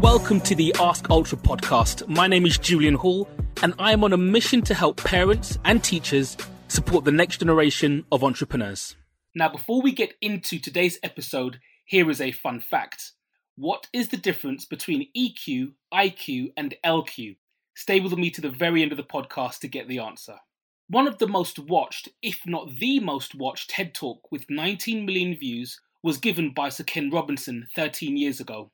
Welcome to the Ask Ultra podcast. My name is Julian Hall, and I am on a mission to help parents and teachers support the next generation of entrepreneurs. Now, before we get into today's episode, here is a fun fact. What is the difference between EQ, IQ, and LQ? Stay with me to the very end of the podcast to get the answer. One of the most watched, if not the most watched, TED Talk with 19 million views was given by Sir Ken Robinson 13 years ago.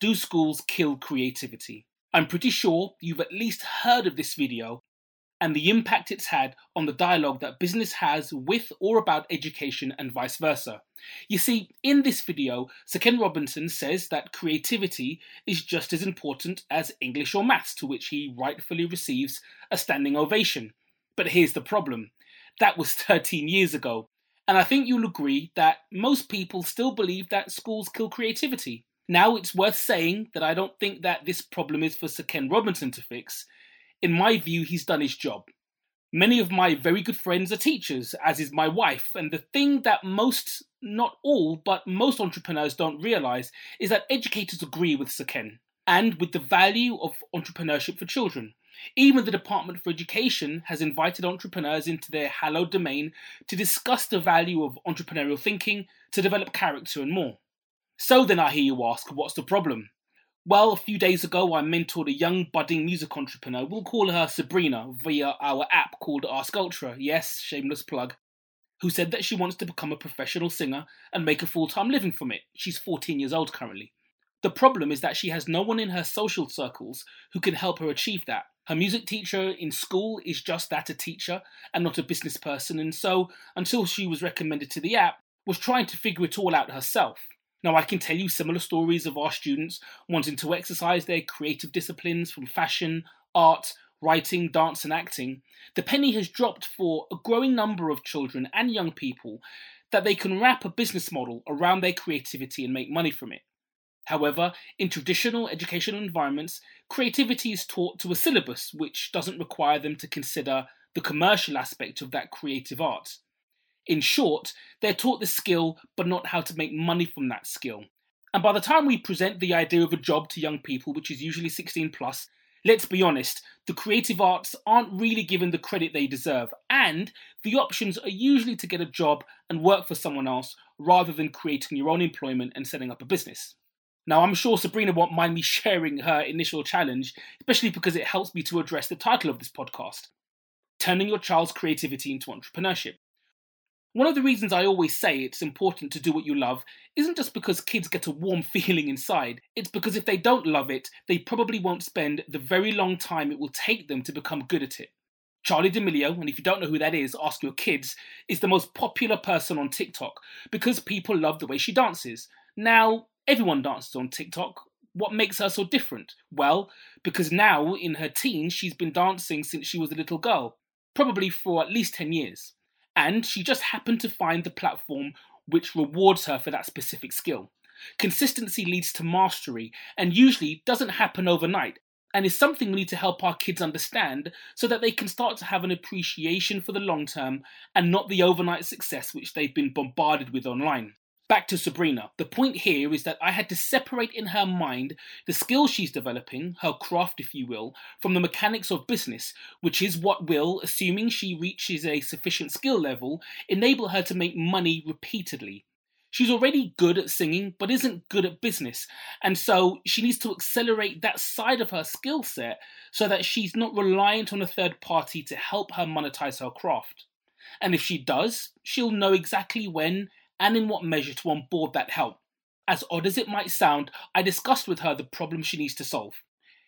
Do schools kill creativity? I'm pretty sure you've at least heard of this video and the impact it's had on the dialogue that business has with or about education and vice versa. You see, in this video, Sir Ken Robinson says that creativity is just as important as English or maths, to which he rightfully receives a standing ovation. But here's the problem that was 13 years ago, and I think you'll agree that most people still believe that schools kill creativity. Now, it's worth saying that I don't think that this problem is for Sir Ken Robinson to fix. In my view, he's done his job. Many of my very good friends are teachers, as is my wife, and the thing that most, not all, but most entrepreneurs don't realize is that educators agree with Sir Ken and with the value of entrepreneurship for children. Even the Department for Education has invited entrepreneurs into their hallowed domain to discuss the value of entrepreneurial thinking, to develop character, and more. So then I hear you ask, what's the problem? Well, a few days ago, I mentored a young budding music entrepreneur. We'll call her Sabrina via our app called Ask Ultra. Yes, shameless plug. Who said that she wants to become a professional singer and make a full time living from it. She's 14 years old currently. The problem is that she has no one in her social circles who can help her achieve that. Her music teacher in school is just that a teacher and not a business person, and so, until she was recommended to the app, was trying to figure it all out herself. Now, I can tell you similar stories of our students wanting to exercise their creative disciplines from fashion, art, writing, dance, and acting. The penny has dropped for a growing number of children and young people that they can wrap a business model around their creativity and make money from it. However, in traditional educational environments, creativity is taught to a syllabus which doesn't require them to consider the commercial aspect of that creative art. In short, they're taught the skill but not how to make money from that skill. And by the time we present the idea of a job to young people, which is usually 16 plus, let's be honest, the creative arts aren't really given the credit they deserve, and the options are usually to get a job and work for someone else rather than creating your own employment and setting up a business. Now, I'm sure Sabrina won't mind me sharing her initial challenge, especially because it helps me to address the title of this podcast Turning Your Child's Creativity into Entrepreneurship. One of the reasons I always say it's important to do what you love isn't just because kids get a warm feeling inside, it's because if they don't love it, they probably won't spend the very long time it will take them to become good at it. Charli D'Amelio, and if you don't know who that is, ask your kids, is the most popular person on TikTok because people love the way she dances. Now, everyone dances on TikTok. What makes her so different? Well, because now in her teens, she's been dancing since she was a little girl, probably for at least 10 years and she just happened to find the platform which rewards her for that specific skill. Consistency leads to mastery and usually doesn't happen overnight and is something we need to help our kids understand so that they can start to have an appreciation for the long term and not the overnight success which they've been bombarded with online. Back to Sabrina. The point here is that I had to separate in her mind the skill she's developing, her craft, if you will, from the mechanics of business, which is what will, assuming she reaches a sufficient skill level, enable her to make money repeatedly. She's already good at singing, but isn't good at business, and so she needs to accelerate that side of her skill set so that she's not reliant on a third party to help her monetize her craft. And if she does, she'll know exactly when and in what measure to onboard that help. As odd as it might sound, I discussed with her the problem she needs to solve.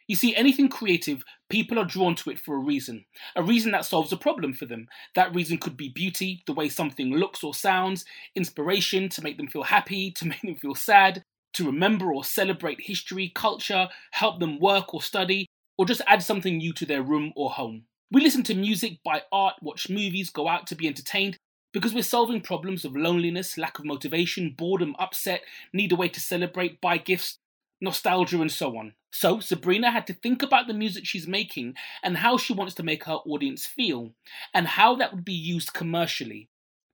You see, anything creative, people are drawn to it for a reason. A reason that solves a problem for them. That reason could be beauty, the way something looks or sounds, inspiration to make them feel happy, to make them feel sad, to remember or celebrate history, culture, help them work or study, or just add something new to their room or home. We listen to music, buy art, watch movies, go out to be entertained, because we're solving problems of loneliness, lack of motivation, boredom, upset, need a way to celebrate, buy gifts, nostalgia, and so on. So, Sabrina had to think about the music she's making and how she wants to make her audience feel, and how that would be used commercially.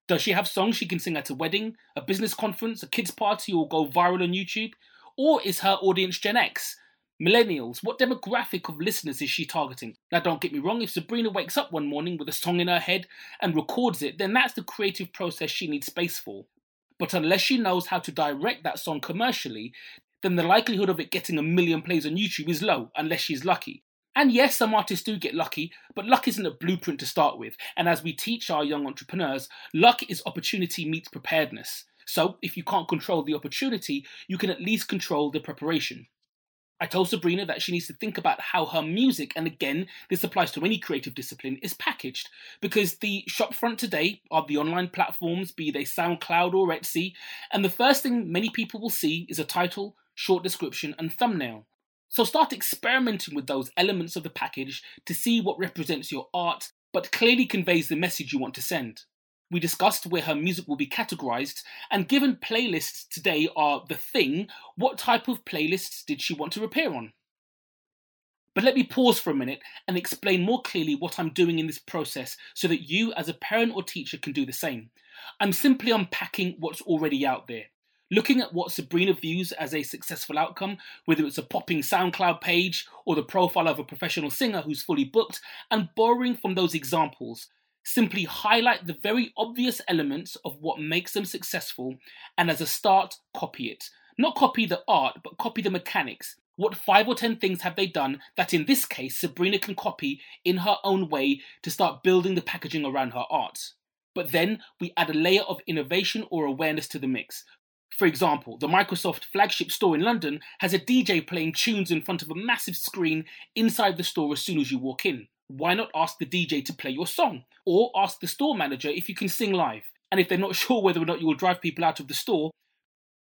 Does she have songs she can sing at a wedding, a business conference, a kids' party, or go viral on YouTube? Or is her audience Gen X? Millennials, what demographic of listeners is she targeting? Now, don't get me wrong, if Sabrina wakes up one morning with a song in her head and records it, then that's the creative process she needs space for. But unless she knows how to direct that song commercially, then the likelihood of it getting a million plays on YouTube is low, unless she's lucky. And yes, some artists do get lucky, but luck isn't a blueprint to start with. And as we teach our young entrepreneurs, luck is opportunity meets preparedness. So if you can't control the opportunity, you can at least control the preparation. I told Sabrina that she needs to think about how her music, and again, this applies to any creative discipline, is packaged. Because the shopfront today are the online platforms, be they SoundCloud or Etsy, and the first thing many people will see is a title, short description, and thumbnail. So start experimenting with those elements of the package to see what represents your art but clearly conveys the message you want to send. We discussed where her music will be categorized, and given playlists today are the thing, what type of playlists did she want to appear on? But let me pause for a minute and explain more clearly what I'm doing in this process so that you, as a parent or teacher, can do the same. I'm simply unpacking what's already out there looking at what Sabrina views as a successful outcome, whether it's a popping SoundCloud page or the profile of a professional singer who's fully booked, and borrowing from those examples. Simply highlight the very obvious elements of what makes them successful, and as a start, copy it. Not copy the art, but copy the mechanics. What five or ten things have they done that in this case Sabrina can copy in her own way to start building the packaging around her art? But then we add a layer of innovation or awareness to the mix. For example, the Microsoft flagship store in London has a DJ playing tunes in front of a massive screen inside the store as soon as you walk in. Why not ask the DJ to play your song? Or ask the store manager if you can sing live. And if they're not sure whether or not you will drive people out of the store,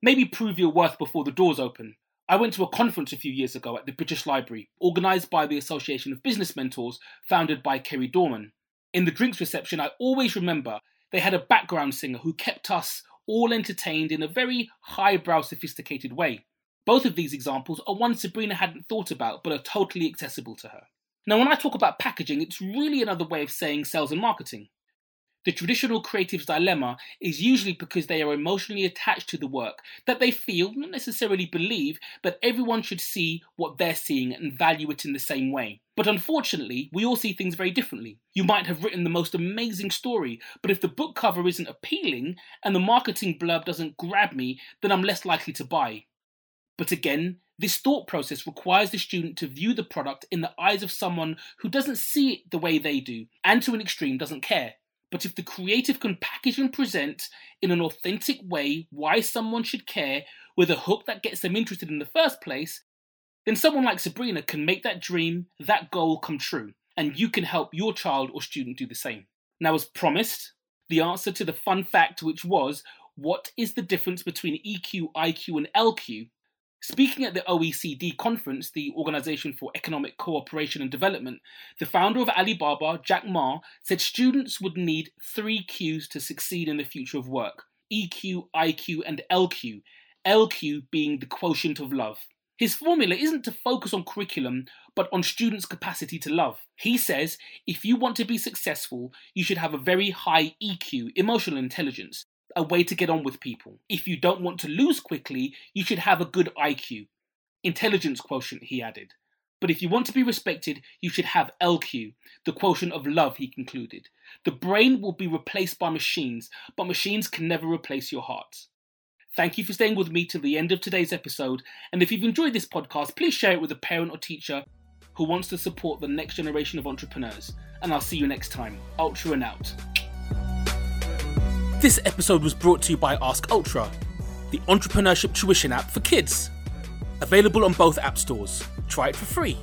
maybe prove your worth before the doors open. I went to a conference a few years ago at the British Library, organised by the Association of Business Mentors, founded by Kerry Dorman. In the drinks reception, I always remember they had a background singer who kept us all entertained in a very highbrow, sophisticated way. Both of these examples are ones Sabrina hadn't thought about but are totally accessible to her. Now, when I talk about packaging, it's really another way of saying sales and marketing. The traditional creative's dilemma is usually because they are emotionally attached to the work, that they feel, not necessarily believe, that everyone should see what they're seeing and value it in the same way. But unfortunately, we all see things very differently. You might have written the most amazing story, but if the book cover isn't appealing and the marketing blurb doesn't grab me, then I'm less likely to buy. But again, this thought process requires the student to view the product in the eyes of someone who doesn't see it the way they do, and to an extreme doesn't care. But if the creative can package and present in an authentic way why someone should care with a hook that gets them interested in the first place, then someone like Sabrina can make that dream, that goal come true, and you can help your child or student do the same. Now, as promised, the answer to the fun fact, which was what is the difference between EQ, IQ, and LQ, Speaking at the OECD conference, the Organization for Economic Cooperation and Development, the founder of Alibaba, Jack Ma, said students would need three Qs to succeed in the future of work EQ, IQ, and LQ, LQ being the quotient of love. His formula isn't to focus on curriculum, but on students' capacity to love. He says if you want to be successful, you should have a very high EQ, emotional intelligence a way to get on with people. If you don't want to lose quickly, you should have a good IQ. Intelligence quotient, he added. But if you want to be respected, you should have LQ, the quotient of love, he concluded. The brain will be replaced by machines, but machines can never replace your heart. Thank you for staying with me till the end of today's episode, and if you've enjoyed this podcast, please share it with a parent or teacher who wants to support the next generation of entrepreneurs. And I'll see you next time. Ultra and out. This episode was brought to you by Ask Ultra, the entrepreneurship tuition app for kids. Available on both app stores. Try it for free.